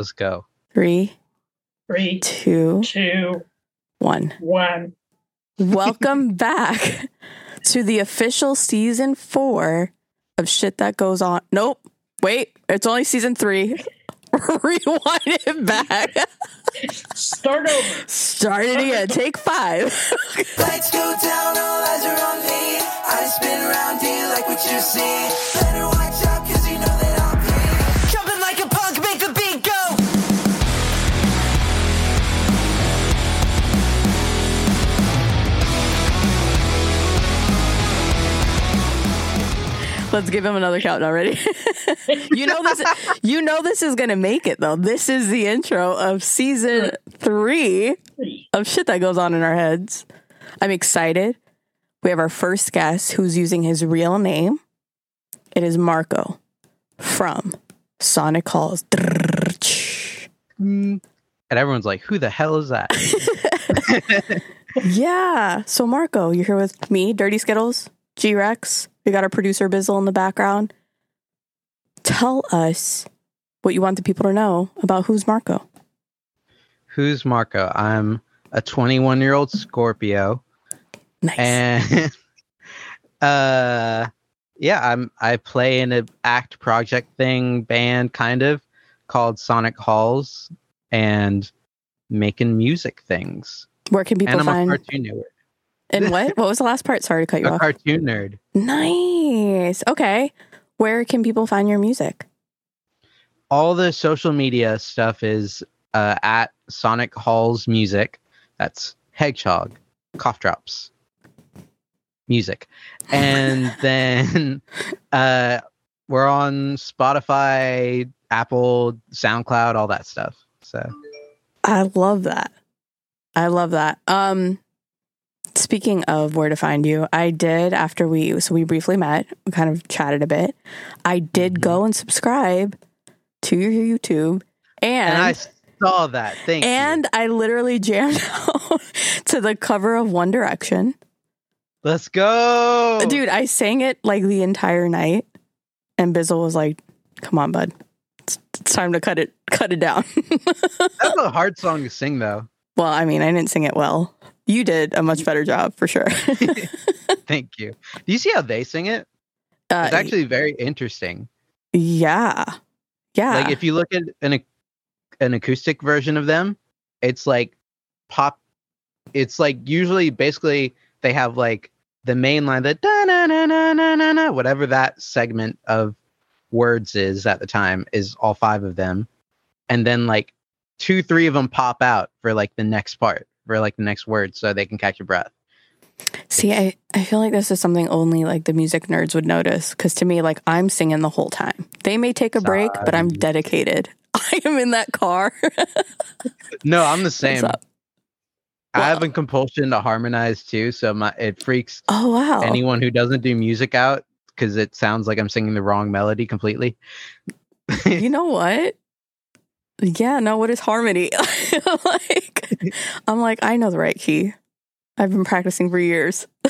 Let's go. Three, Three, two, two, one. one. Welcome back to the official season four of shit that goes on. Nope. Wait, it's only season three. Rewind it back. Start over. Start it again. Take five. Lights go down, all eyes are on me. I spin around, do you like what you see? Better watch out, Let's give him another count already. you know this. You know this is gonna make it though. This is the intro of season three of shit that goes on in our heads. I'm excited. We have our first guest who's using his real name. It is Marco from Sonic Halls. And everyone's like, who the hell is that? Yeah. So Marco, you're here with me, Dirty Skittles, G Rex. We got our producer Bizzle in the background. Tell us what you want the people to know about who's Marco. Who's Marco? I'm a 21 year old Scorpio. Nice. And uh yeah, I'm I play in an act project thing band kind of called Sonic Halls and making music things. Where can people and I'm a find cartoon nerd. And what? What was the last part? Sorry to cut you A off. cartoon nerd. Nice. Okay. Where can people find your music? all the social media stuff is uh, at Sonic Halls Music. That's Hedgehog, cough drops, music, and then uh, we're on Spotify, Apple, SoundCloud, all that stuff. So I love that. I love that. Um speaking of where to find you, I did after we so we briefly met, we kind of chatted a bit. I did Mhm. go and subscribe to your YouTube and and I saw that. Thank and I literally jammed out to the cover of One Direction. Let's go, Dude, I sang it like the entire night and Bizzle was like, "Come on, bud. It's, it's time to cut it cut it down." That's a hard song to sing, though. well, I mean, I didn't sing it well. You did a much better job for sure. Thank you. Do you see how they sing it? Uh, It's actually very interesting. yeah. Yeah. Like if you look at an an acoustic version of them, it's like pop. It's like usually basically they have like the main line, the da na na na na na na, whatever that segment of words is at the time is all five of them, and then like two, three of them pop out for like the next part for like the next word, so they can catch your breath. See, I, I feel like this is something only like the music nerds would notice. Cause to me, like I'm singing the whole time. They may take a break, but I'm dedicated. I am in that car. No, I'm the same. up? I have a compulsion to harmonize too, so my it freaks Oh wow. anyone who doesn't do music out because it sounds like I'm singing the wrong melody completely. you know what? Yeah, no, what is harmony? like I'm like, I know the right key. I've been practicing for years.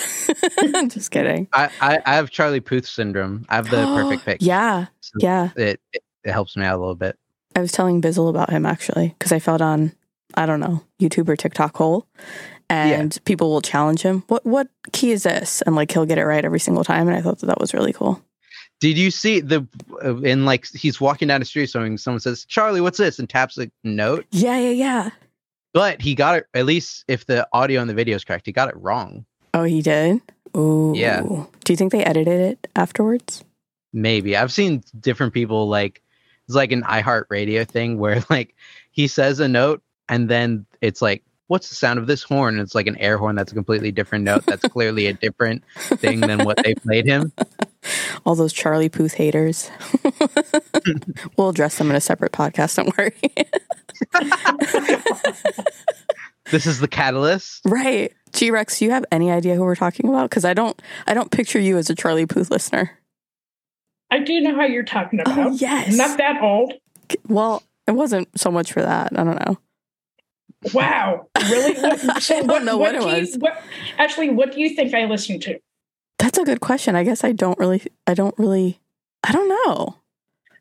Just kidding. I, I, I have Charlie Puth syndrome. I have the perfect pitch. Yeah. so Yeah. It, it it helps me out a little bit. I was telling Bizzle about him actually because I felt on I don't know YouTube or TikTok hole, and people will challenge him. What what key is this? And like he'll get it right every single time. And I thought that that was really cool. Did you see the uh, in like he's walking down the street, so someone says, "Charlie, what's this?" and taps a note, Yeah, yeah, yeah. but he got it. At least if the audio and the video is correct, he got it wrong. Oh, he did. Ooh. Yeah. Do you think they edited it afterwards? Maybe I've seen different people like it's like an iHeartRadio thing where like he says a note and then it's like, what's the sound of this horn? And it's like an air horn that's a completely different note. That's clearly a different thing than what they played him. All those Charlie Puth haters. we'll address them in a separate podcast. Don't worry. This is the catalyst. right. G Rex, do you have any idea who we're talking about? Because I don't. I don't picture you as a Charlie Puth listener. I do know how you're talking oh, about. Oh yes. Not that old. Well, it wasn't so much for that. I don't know. Wow. Really? What, so I don't know what it do you- was. what- actually, what do you think I listen to? That's a good question. I guess I don't really. I don't really. I don't know.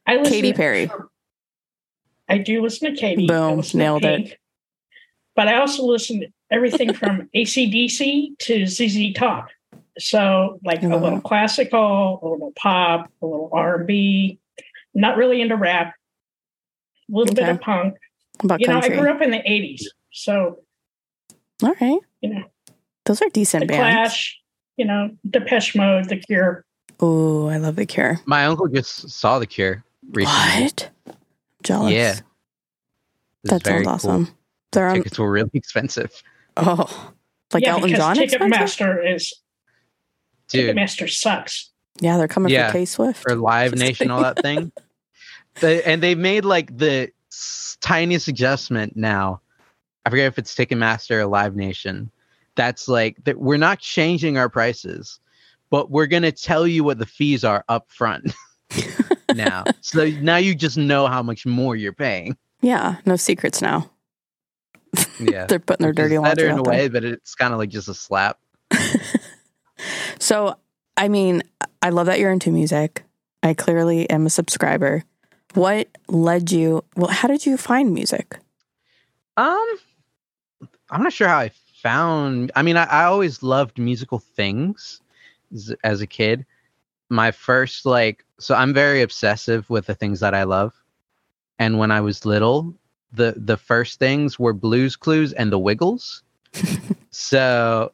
I listen Katy Perry. I do listen to Katy. I Boom, nailed it. But I also listen to everything from ACDC to ZZ Top. So like a Oh. little classical, a little pop, a little R&B. Not really into rap. A little bit of punk. About You know, I grew up in the 80s. So, All right. you know, Those are The decent bands. Clash, you know, Depeche Mode, The Cure. Oh, I love The Cure. My uncle just saw the Cure recently. What? Jealous. Yeah. That very sounds cool. awesome. They're on. Tickets were really expensive, Oh, like yeah, Elton because John expensive? Ticketmaster is dude. Ticketmaster sucks. Yeah, they're coming Yeah. for K Swift. For Live Just Nation, all that thing. They, and they've made like the s- tiniest adjustment now. I forget if it's Ticketmaster or Live Nation. That's like that we're not changing our prices, but we're gonna tell you what the fees are up front now. So now you just know how much more you're paying. Yeah, no secrets now. Yeah. They're putting their dirty laundry better in a there. way, but it's kind of like just a slap. So, I mean, I love that you're into music. I clearly am a subscriber. What led you? Well, how did you find music? Um, I'm not sure how I found. I mean, I, I always loved musical things as, as a kid. My first like, so I'm very obsessive with the things that I love. And when I was little, the the first things were Blues Clues and the Wiggles. so,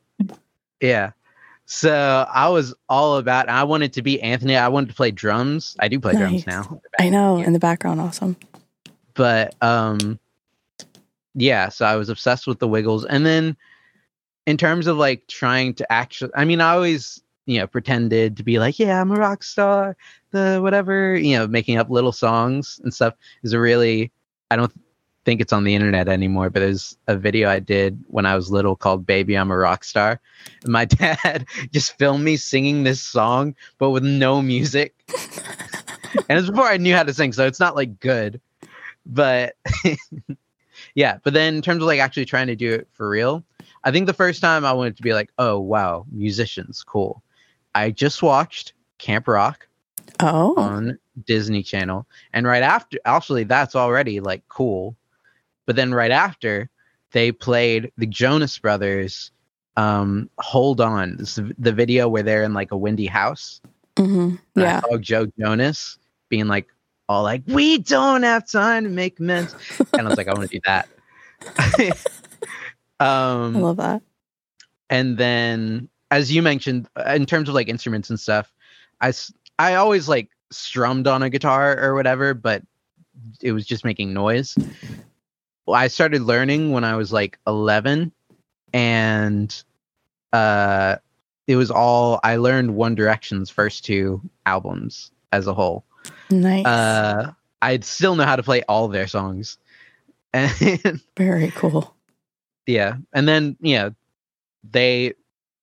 yeah. So I was all about. I wanted to be Anthony. I wanted to play drums. I do play drums now. I know in the background, awesome. but um yeah so i was obsessed with the wiggles and then in terms of like trying to actually i mean i always you know pretended to be like yeah i'm a rock star the whatever you know making up little songs and stuff is a really i don't think it's on the internet anymore but there's a video i did when i was little called baby i'm a rock star. And my dad just filmed me singing this song but with no music. And it's before i knew how to sing so it's not like good. But yeah but then in terms of like actually trying to do it for real i think the first time i wanted to be like oh wow musicians cool. I just watched camp rock Oh, on disney channel. And right after actually that's already like cool. But then right after they played the jonas brothers um hold on. This the video where they're in like a windy house. Hmm yeah. I saw Joe Jonas being like, all like, we don't have time to make amends. And I was like, I want to do that. I um, love that. and then, as you mentioned, uh, in terms of like instruments and stuff, I I always like strummed on a guitar or whatever, but it was just making noise. Well, I started learning when I was like 11 and uh it was all I learned One Direction's first two albums as a whole. Nice. Uh I still know how to play all their songs. And Very cool. Yeah, and then you know, they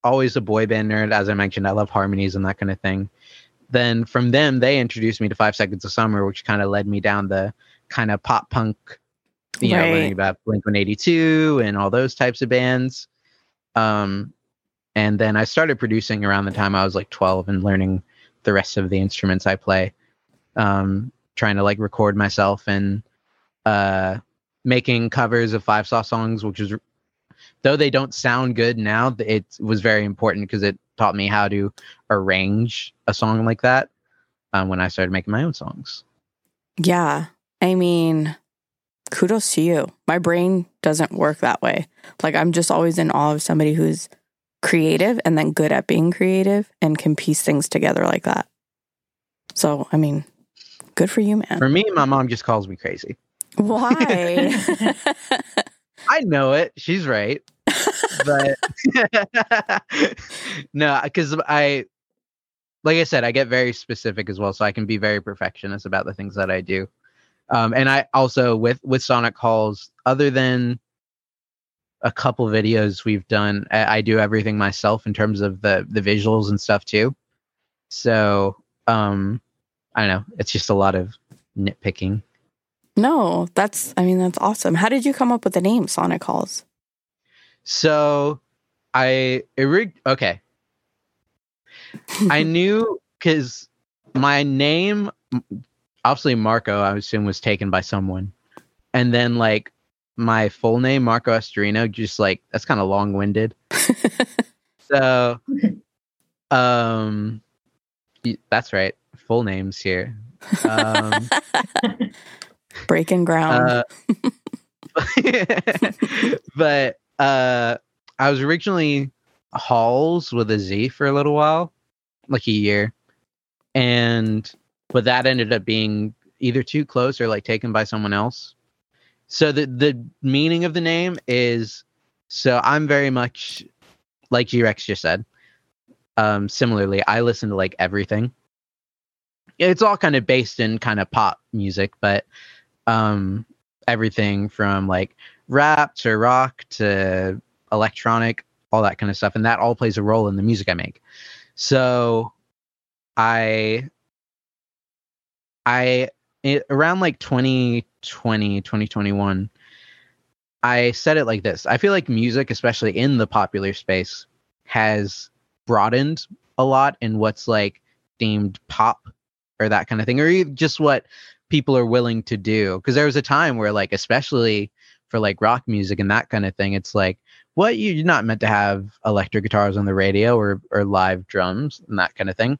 always a boy band nerd as I mentioned. I love harmonies and that kind of thing. Then from them they introduced me to 5 Seconds of Summer, which kind of led me down the kind of pop punk you know, learning about Blink 182 and all those types of bands. Um, and then I started producing around the time I was like 12 and learning the rest of the instruments I play. Um, trying to like record myself and uh, making covers of Five Saw songs, which was, though they don't sound good now, it was very important because it taught me how to arrange a song like that um, when I started making my own songs. Yeah. I mean, kudos to you. My brain doesn't work that way. Like, I'm just always in awe of somebody who's creative and then good at being creative and can piece things together like that. So, I mean, good for you, man. For me, my mom just calls me crazy. Why? I know it. She's right. But no, because I, like I said, I get very specific as well, so I can be very perfectionist about the things that I do. Um, and I also with with Sonic Halls, other than a couple videos we've done, I, I do everything myself in terms of the the visuals and stuff too. So um, I don't know. It's just a lot of nitpicking. No, that's, I mean, that's awesome. How did you come up with the name Sonic Halls? So I it okay. I knew because my name, obviously Marco, I assume was taken by someone. and then like my full name Marco Estorino, just like that's kind of long winded. so, um, that's right, full names here. Um, Breaking ground. uh, but uh, I was originally Halls with a Z for a little while, like a year, and but that ended up being either too close or like taken by someone else. So the the meaning of the name is so I'm very much like G Rex just said. Um, similarly, I listen to like everything. It's all kind of based in kind of pop music, but um, everything from like rap to rock to electronic, all that kind of stuff, and that all plays a role in the music I make. So, I, I it, around like 2020, 2021, I said it like this. I feel like music, especially in the popular space, has broadened a lot in what's like deemed pop or that kind of thing, or just what people are willing to do. Because there was a time where, like, especially for like rock music and that kind of thing, it's like, what you- you're not meant to have electric guitars on the radio or or live drums and that kind of thing.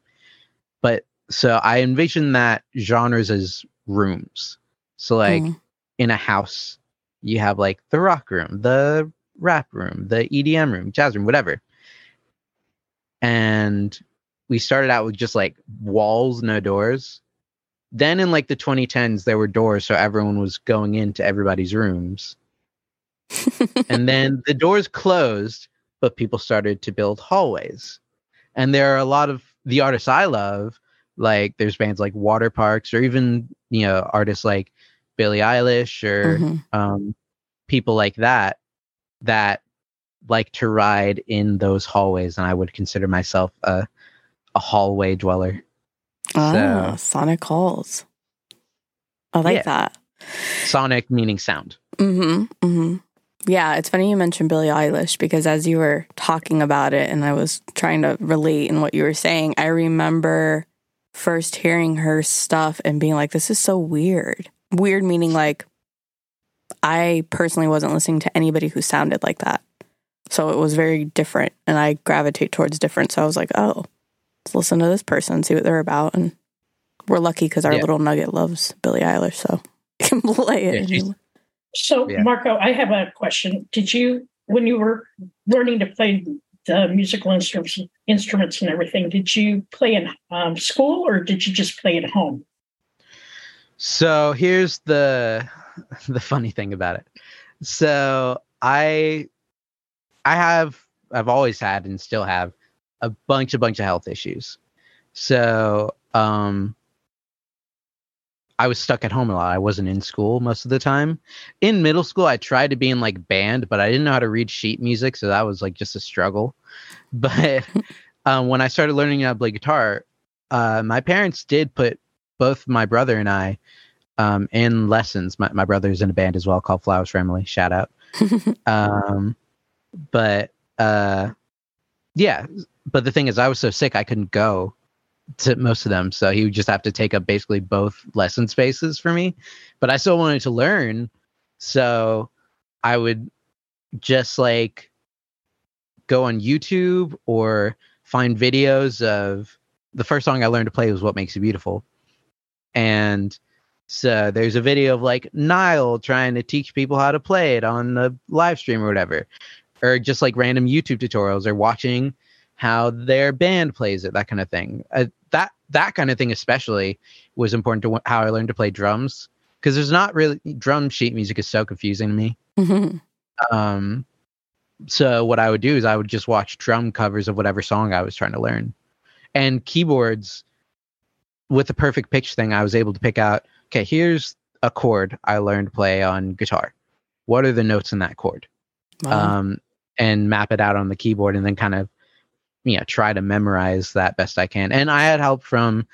But so I envision that genres as rooms. So like Mm. in a house, you have like the rock room, the rap room, the EDM room, jazz room, whatever. And we started out with just like walls, no doors. Then in like the 2010s, there were doors, so everyone was going into everybody's rooms. and then the doors closed, but people started to build hallways. And there are a lot of the artists I love, like there's bands like Water Parks, or even you know artists like Billie Eilish or Mhm. um, people like that that like to ride in those hallways, and I would consider myself a a hallway dweller. Ah, So- Sonic Halls. I like Yeah. that. Sonic meaning sound. Mm-hmm. Mm-hmm. Yeah, it's funny you mentioned Billie Eilish because as you were talking about it and I was trying to relate in what you were saying, I remember first hearing her stuff and being like, this is so weird. Weird meaning like I personally wasn't listening to anybody who sounded like that. So it was very different and I gravitate towards different. So I was like, oh, let's listen to this person, see what they're about. And we're lucky because our Yeah. little nugget loves Billie Eilish, so we can play it. Yeah. So, Yeah. Marco, I have a question. Did you, when you were learning to play the musical instruments, instruments and everything, did you play in um, school or did you just play at home? So here's the the funny thing about it. So I I have I've always had and still have a bunch a bunch of health issues. So um I was stuck at home a lot. I wasn't in school most of the time. In middle school I tried to be in like band, but I didn't know how to read sheet music, so that was like just a struggle. But um, when I started learning how to play guitar, uh, my parents did put both my brother and I um, in lessons. My, my brother's in a band as well called Flowers Family. Shout out. um, but uh, yeah, but the thing is, I was so sick I couldn't go to most of them, so he would just have to take up basically both lesson spaces for me. But I still wanted to learn, so I would just like go on YouTube or find videos of the first song I learned to play was "What Makes You Beautiful," and so there's a video of like Niall trying to teach people how to play it on the live stream or whatever, or just like random YouTube tutorials or watching how their band plays it, that kind of thing. Uh, that that kind of thing especially was important to how I learned to play drums because there's not really drum sheet music is so confusing to me. Um, so what I would do is I would just watch drum covers of whatever song I was trying to learn, and keyboards with the perfect pitch thing. I was able to pick out. Okay, here's a chord I learned to play on guitar. What are the notes in that chord? Wow. Um, and map it out on the keyboard, and then kind of, you know, try to memorize that best I can. And I had help from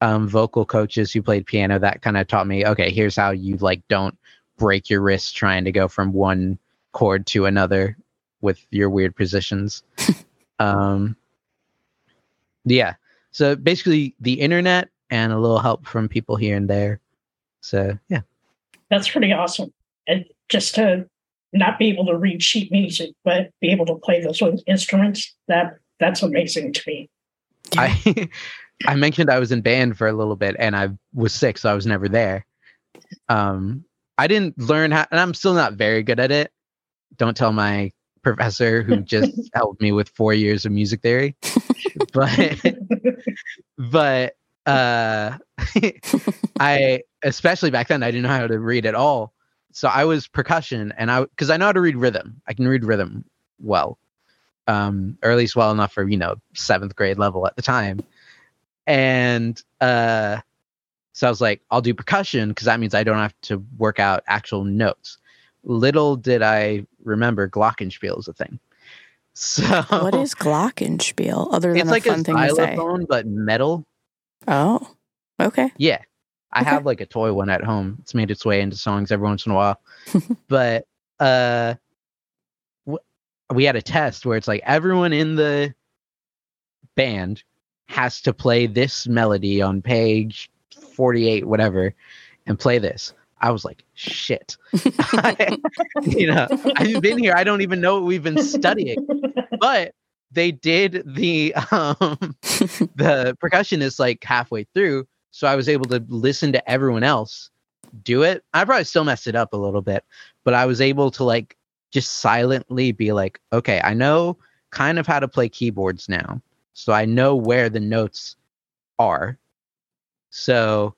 um, vocal coaches who played piano that kind of taught me. Okay, here's how you like don't break your wrist trying to go from one chord to another with your weird positions. um, yeah. So basically, the internet and a little help from people here and there. So yeah, That's pretty awesome. and just to not be able to read sheet music, but be able to play those instruments, that that's amazing to me. I I mentioned I was in band for a little bit and I was sick, so I was never there. Um, I didn't learn how, and I'm still not very good at it. Don't tell my professor who just helped me with four years of music theory, but but uh, I especially back then I didn't know how to read at all. So I was percussion, and I because I know how to read rhythm. I can read rhythm well, um, or at least well enough for you know seventh grade level at the time. And uh, so I was like, I'll do percussion because that means I don't have to work out actual notes. Little did I remember glockenspiel is a thing. So what is glockenspiel other than it's like a fun a thing to say? xylophone but metal. Oh, okay. Yeah. I Okay. have like a toy one at home. It's made its way into songs every once in a while. but uh w- we had a test where it's like everyone in the band has to play this melody on page 48 whatever and play this. I was like, shit. You know, I've been here. I don't even know what we've been studying. But they did the um the percussionist like halfway through, so I was able to listen to everyone else do it. I probably still messed it up a little bit, but I was able to like just silently be like, okay, I know kind of how to play keyboards now. So I know where the notes are. So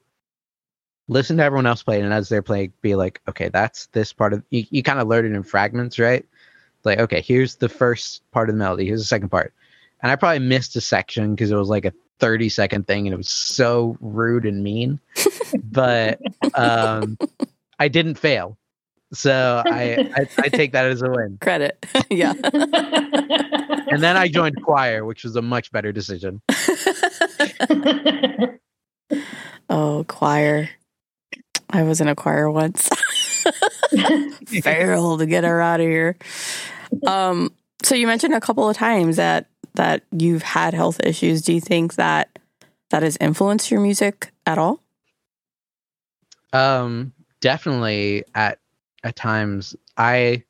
listen to everyone else play and as they're playing be like, okay, that's this part of you, you kind of learn it in fragments, right? Like, okay, here's the first part of the melody, here's the second part. And I probably missed a section because it was like a 30 second thing and it was so rude and mean. but um I didn't fail. So I, I I take that as a win. Credit. yeah. And then I joined choir, which was a much better decision. oh, choir. I was in a choir once. Failed to get her out of here. Um, so you mentioned a couple of times that that you've had health issues. Do you think that that has influenced your music at all? Um, definitely at at times I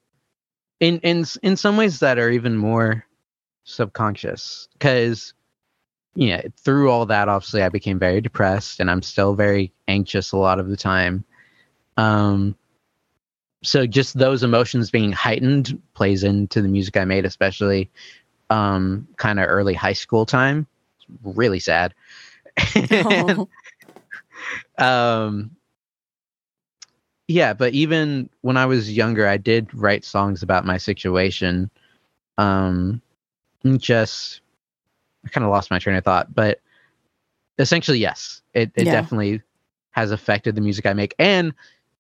in in in some ways that are even more subconscious because yeah through all that obviously I became very depressed and I'm still very anxious a lot of the time. Um, so just those emotions being heightened plays into the music I made, especially um kind of early high school time. Really sad. Oh. um yeah but even when i was younger i did write songs about my situation um just i kind of lost my train of thought but essentially yes it, it Yeah. definitely has affected the music i make and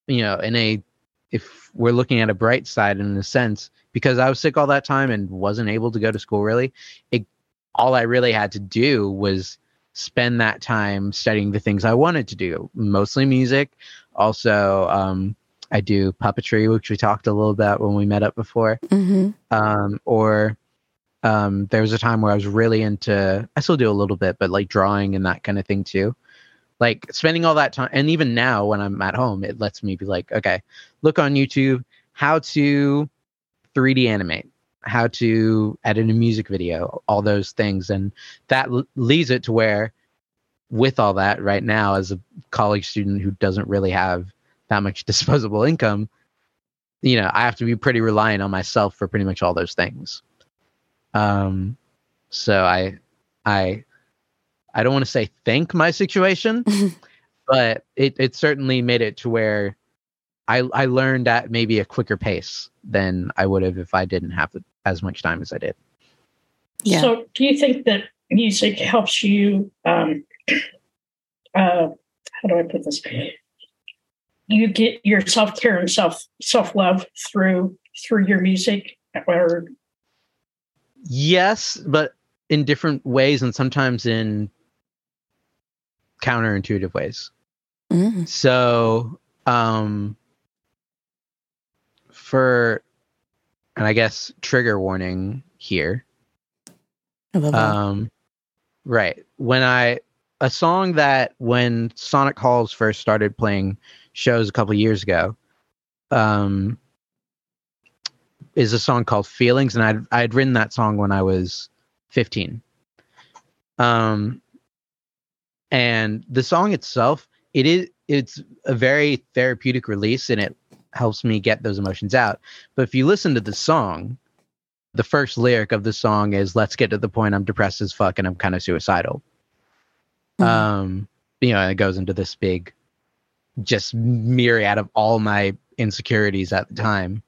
you know in a if we're looking at a bright side in a sense because i was sick all that time and wasn't able to go to school really it all i really had to do was spend that time studying the things I wanted to do, mostly music. Also, um, I do puppetry, which we talked a little about when we met up before. hmm Um, or um, there was a time where I was really into, I still do a little bit, but like drawing and that kind of thing too. Like spending all that time, and even now when I'm at home, it lets me be like, okay, look on YouTube how to 3D animate, how to edit a music video, all those things. And that l- leads it to where, with all that right now, as a college student who doesn't really have that much disposable income, you know, I have to be pretty reliant on myself for pretty much all those things. Um, so I, I, I don't want to say thank my situation, but it, it certainly made it to where I, I learned at maybe a quicker pace than I would have if I didn't have as much time as I did. Yeah. So, do you think that music helps you? Um, uh, how do I put this? You get your self care and self self love through through your music, or Yes, but in different ways and sometimes in counterintuitive ways. Mm. So, um, for, and I guess trigger warning here. I love that. Um, right. When I, a song that when Sonic Halls first started playing shows a couple years ago, um, is a song called Feelings, and I'd I'd written that song when I was 15. Um, and the song itself, it is it's a very therapeutic release, and it helps me get those emotions out. But if you listen to the song, the first lyric of the song is "Let's get to the point I'm depressed as fuck and I'm kind of suicidal." Mhm. Um, you know, and it goes into this big, just myriad of all my insecurities at the time.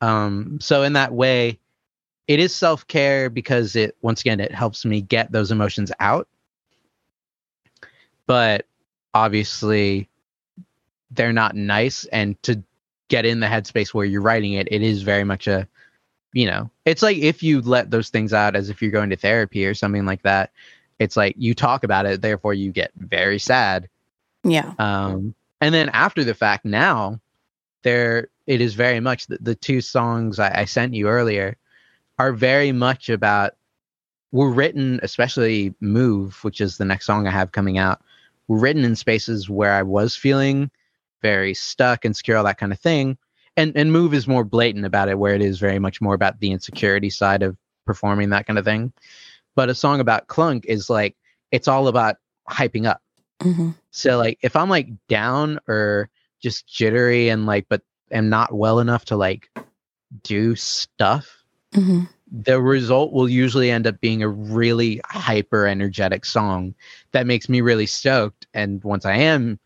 Um, so in that way, it is self care because it once again it helps me get those emotions out. But obviously, they're not nice, and to get in the headspace where you're writing it, it is very much a, you know, it's like if you let those things out as if you're going to therapy or something like that. It's like you talk about it, therefore you get very sad Yeah. um, and then after the fact, now there it is very much the, the two songs I, I sent you earlier are very much about were written, especially "Move," which is the next song I have coming out. Were written in spaces where I was feeling very stuck, insecure, all that kind of thing. And and "Move" is more blatant about it, where it is very much more about the insecurity side of performing that kind of thing. But a song about Clunk is like it's all about hyping up. hmm So like if I'm like down or just jittery and like but am not well enough to like do stuff, hmm the result will usually end up being a really hyper energetic song that makes me really stoked and once I am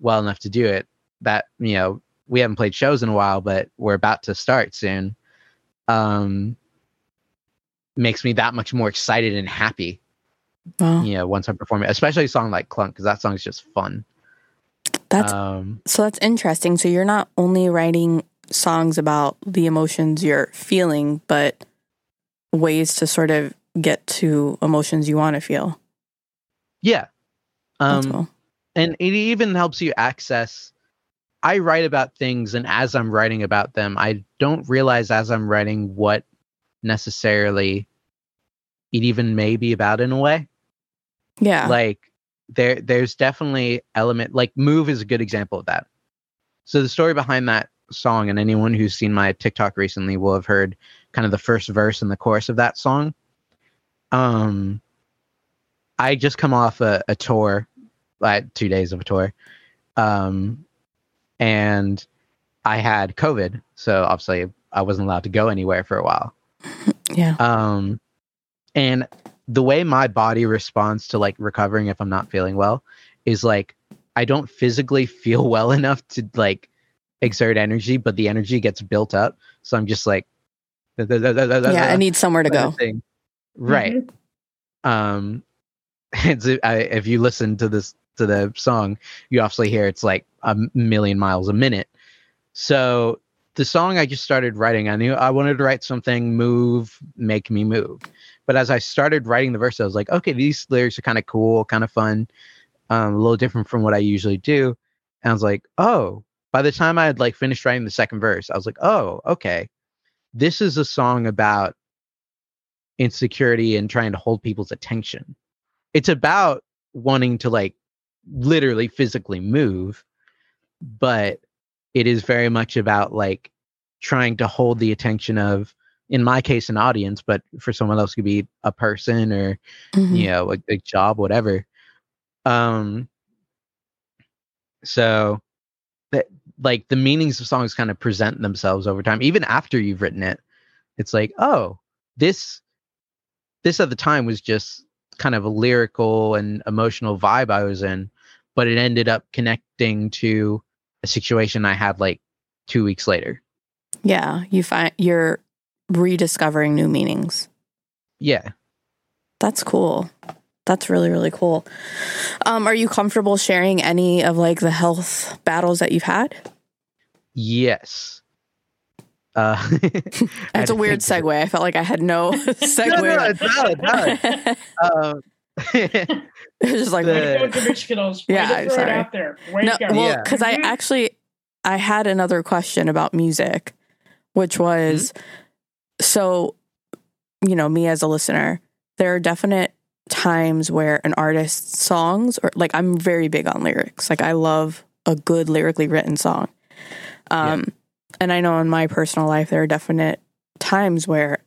well enough to do it, that you know, we haven't played shows in a while but we're about to start soon. Um makes me that much more excited and happy Wow. you know once i'm performing especially a song like clunk because that song is just fun That's um so that's interesting. So you're not only writing songs about the emotions you're feeling, but ways to sort of get to emotions you want to feel. yeah um cool. and it even helps you access i write about things and as i'm writing about them i don't realize as i'm writing what necessarily it even may be about in a way Yeah. like there there's definitely element like move is a good example of that so the story behind that song and anyone who's seen my tiktok recently will have heard kind of the first verse and the chorus of that song. Um i just come off a, a tour like two days of a tour. Um and i had covid so obviously i wasn't allowed to go anywhere for a while. Yeah. um and the way my body responds to like recovering if i'm not feeling well is like i don't physically feel well enough to like exert energy but the energy gets built up. So i'm just like Yeah. I need somewhere to go. thing. right Mhm. um I, if you listen to this to the song you obviously hear it's like a million miles a minute so the song i just started writing i knew i wanted to write something move make me move but as i started writing the verse i was like okay these lyrics are kind of cool kind of fun um, a little different from what i usually do and i was like oh by the time i had like finished writing the second verse i was like oh okay this is a song about insecurity and trying to hold people's attention. It's about wanting to like literally physically move, but it is very much about like trying to hold the attention of in my case an audience, but for someone else it could be a person or Mhm. you know, a, a job, whatever. Um so like the meanings of songs kind of present themselves over time, even after you've written it. It's like, oh, this this at the time was just kind of a lyrical and emotional vibe I was in, but it ended up connecting to a situation I had like two weeks later. Yeah. You find you're rediscovering new meanings. Yeah. That's cool. That's really, really cool. Um, are you comfortable sharing any of like the health battles that you've had? Yes. Uh, That's a weird segue. I felt like I had no segue. No, no, it's valid, valid. um, it was just like The- Way to go, Jimmy Skittles. Way Yeah, to I'm throw sorry. it out there. Way no, to go. well, Yeah. because I Mhm. actually I had another question about music, which was so you know me as a listener, there are definite times where an artist's songs or like I'm very big on lyrics. Like I love a good lyrically written song. Um, and I know in my personal life there are definite times where,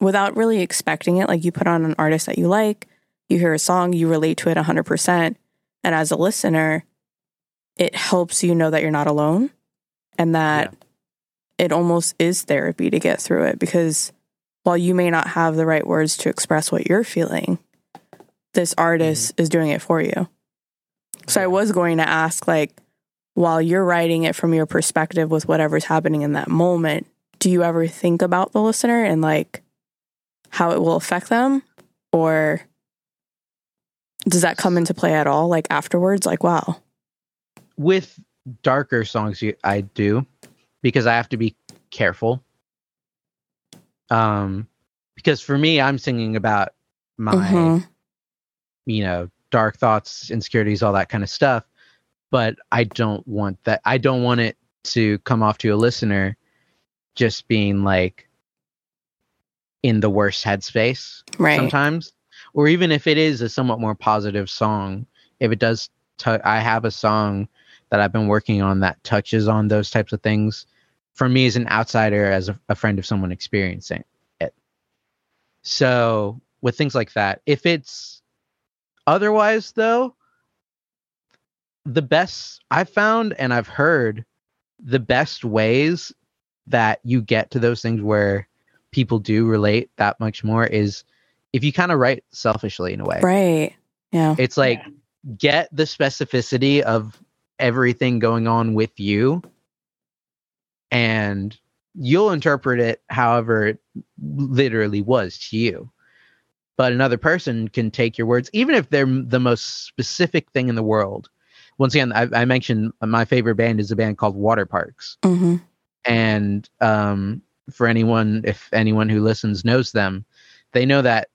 without really expecting it, like you put on an artist that you like, you hear a song, you relate to it hundred percent, and as a listener, it helps you know that you're not alone, and that it almost is therapy to get through it because while you may not have the right words to express what you're feeling, this artist mm-hmm. is doing it for you. So I was going to ask, like, while you're writing it from your perspective with whatever's happening in that moment, do you ever think about the listener and like how it will affect them? Or does that come into play at all? Like afterwards, like, wow. with darker songs i do because i have to be careful um because for me i'm singing about my Mhm. you know dark thoughts insecurities all that kind of stuff but i don't want that i don't want it to come off to a listener just being like in the worst headspace Right. sometimes or even if it is a somewhat more positive song if it does tou- i have a song that i've been working on that touches on those types of things for me as an outsider as a, a friend of someone experiencing it so with things like that if it's otherwise though the best i've found and i've heard the best ways that you get to those things where people do relate that much more is if you kind of write selfishly in a way. Right. Yeah. It's like Yeah. get the specificity of everything going on with you and you'll interpret it however it literally was to you. But another person can take your words, even if they're the most specific thing in the world. Once again, I, I mentioned my favorite band is a band called Water Parks hmm and um, for anyone if anyone who listens knows them they know that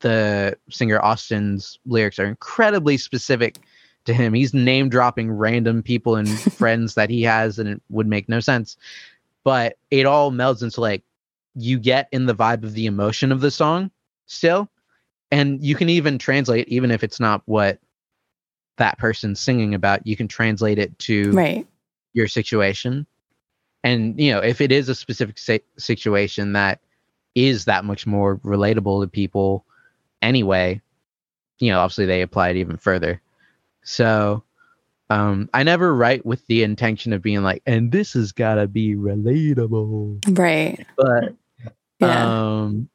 the singer austin's lyrics are incredibly specific to him. He's name dropping random people and friends that he has and it would make no sense. But it all melds into like you get in the vibe of the emotion of the song still and you can even translate even if it's not what that person's singing about you can translate it to Right. your situation. And you know if it is a specific si- situation that is that much more relatable to people anyway you know obviously they apply it even further so um i never write with the intention of being like and this has got to be relatable Right. but Yeah. um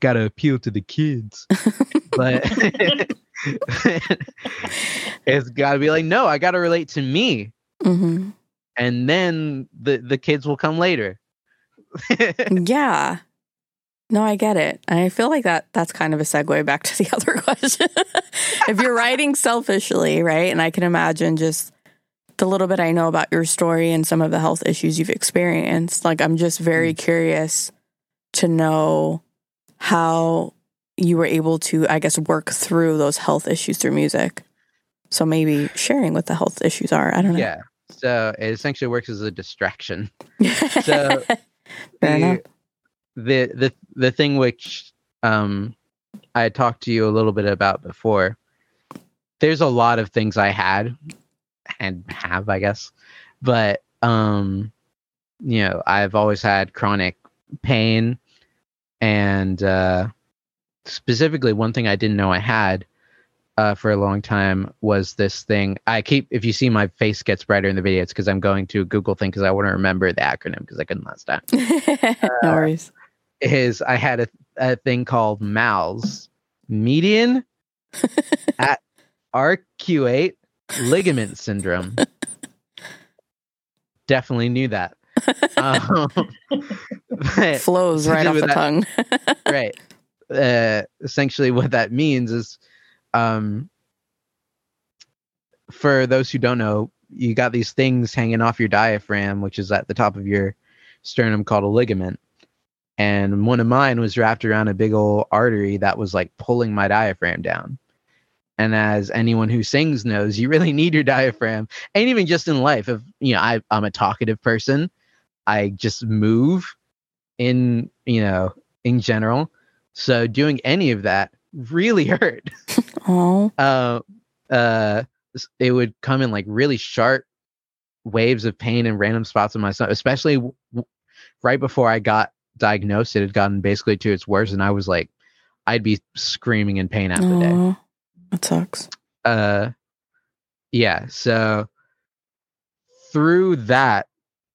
gotta appeal to the kids but it's gotta be like no i gotta relate to me hmm and then the the kids will come later. Yeah. No, I get it. And I feel like that that's kind of a segue back to the other question. if you're writing selfishly, right? And I can imagine just the little bit I know about your story and some of the health issues you've experienced, like I'm just very mm. curious to know how you were able to, I guess, work through those health issues through music. So maybe sharing what the health issues are. I don't know. yeah. So it essentially works as a distraction. So, So Fair enough. the, the the the thing which um I talked to you a little bit about before. There's a lot of things I had and have, I guess. But um you know, I've always had chronic pain and uh specifically one thing I didn't know I had uh, for a long time was this thing. I keep, if you see my face gets brighter in the video, it's because I'm going to Google thing because I want to remember the acronym because I couldn't last time. no worries. Is I had a, a thing called MALS, median at arcuate ligament syndrome. Definitely knew that. Um, Flows right off the that- tongue. right. Uh, essentially, what that means is, um, for those who don't know, you got these things hanging off your diaphragm, which is at the top of your sternum called a ligament. And one of mine was wrapped around a big old artery that was like pulling my diaphragm down. And as anyone who sings knows, you really need your diaphragm. And even just in life, if you know, I, I'm a talkative person, I just move in, you know, in general. So doing any of that really hurt. Oh, Uh, uh, it would come in like really sharp waves of pain in random spots in my stomach, especially w- w- right before I got diagnosed. It had gotten basically to its worst, and I was like, I'd be screaming in pain after the day. That sucks. Uh, yeah. So through that,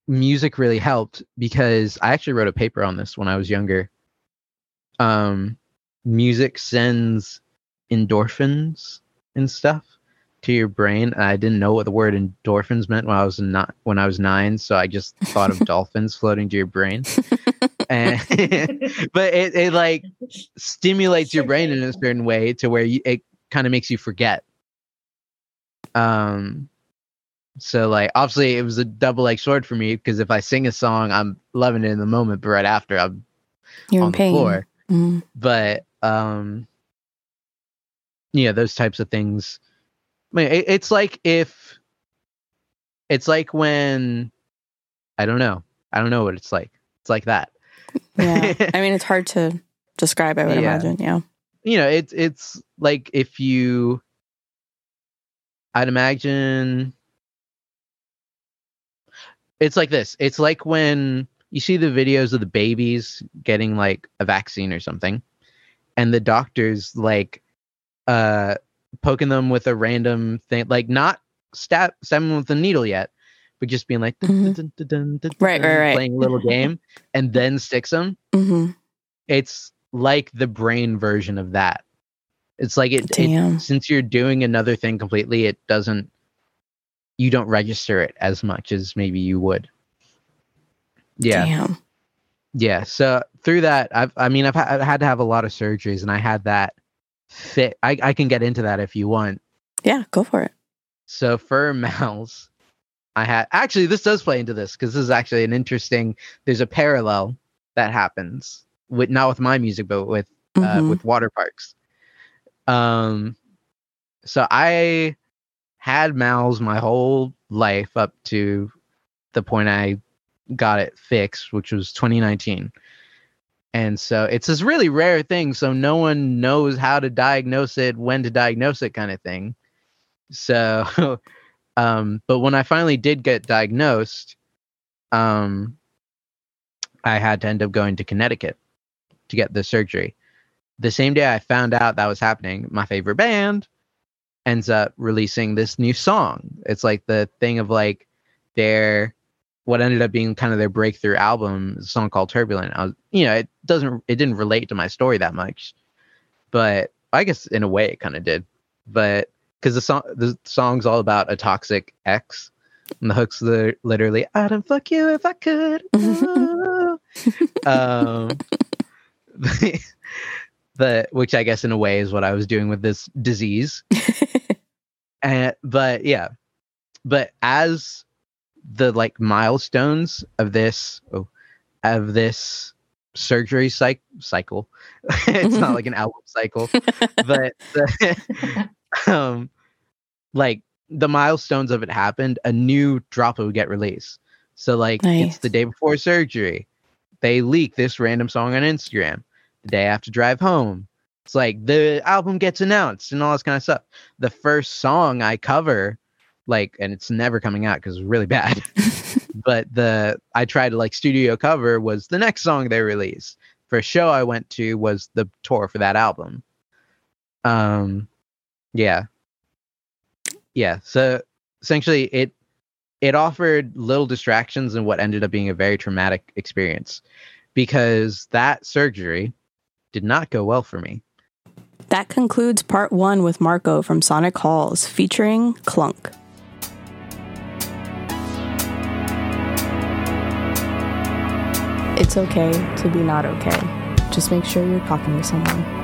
music really helped because I actually wrote a paper on this when I was younger. Um, music sends endorphins and stuff to your brain. I didn't know what the word endorphins meant when I was not when I was nine, so I just thought of dolphins floating to your brain. And but it, it like stimulates your brain in a certain way to where you, it kind of makes you forget. Um, so like obviously it was a double edged sword for me because if I sing a song, I'm loving it in the moment, but right after I'm You're on in the pain. floor. Mm. But um, yeah, those types of things. I mean, it, it's like if it's like when I don't know, I don't know what it's like. It's like that. Yeah. I mean, it's hard to describe, I would Yeah. imagine. Yeah. you know, it's it's like if you I'd imagine it's like this. It's like when you see the videos of the babies getting like a vaccine or something, and the doctors like uh poking them with a random thing, like not stab stabbing them with a needle yet, but just being like Mhm. dun, dun, dun, dun, Right, right, right. playing a little game, and then sticks them hmm it's like the brain version of that. It's like it, it since you're doing another thing completely, it doesn't you don't register it as much as maybe you would. Yeah. Damn. Yeah. So through that, I've I mean I've, ha- I've had to have a lot of surgeries and I had that fit. I, I can get into that if you want. Yeah. Go for it. So for Mouse, I had actually this does play into this because this is actually an interesting. There's a parallel that happens with not with my music, but with uh, Mhm. with water parks. Um, so I had MALS my whole life up to the point I got it fixed, which was 2019. And so it's this really rare thing, so no one knows how to diagnose it, when to diagnose it, kind of thing. So, um, but when I finally did get diagnosed, um, I had to end up going to Connecticut to get the surgery. The same day I found out that was happening, my favorite band ends up releasing this new song. It's like the thing of like their what ended up being kind of their breakthrough album, song called Turbulent. I was, you know, it doesn't it didn't relate to my story that much, but I guess in a way it kind of did. But because the song the song's all about a toxic ex, and the hooks are literally "I'd fuck you if I could." Um, the which I guess in a way is what I was doing with this disease. and but yeah, but as the like milestones of this oh, of this surgery cyc- cycle, it's not like an album cycle, but the, um, like the milestones of it happened, a new drop would get released. So like Nice. it's the day before surgery, they leak this random song on Instagram. The day after drive home, it's like the album gets announced and all this kind of stuff. The first song I cover, like, and it's never coming out because it's really bad. but the I tried to like studio cover was the next song they released. For a show I went to was the tour for that album. Um, yeah, yeah. So essentially, it it offered little distractions in what ended up being a very traumatic experience because that surgery did not go well for me. That concludes part one with Marco from Sonic Halls featuring Clunk. It's okay to be not okay. Just make sure you're talking to someone.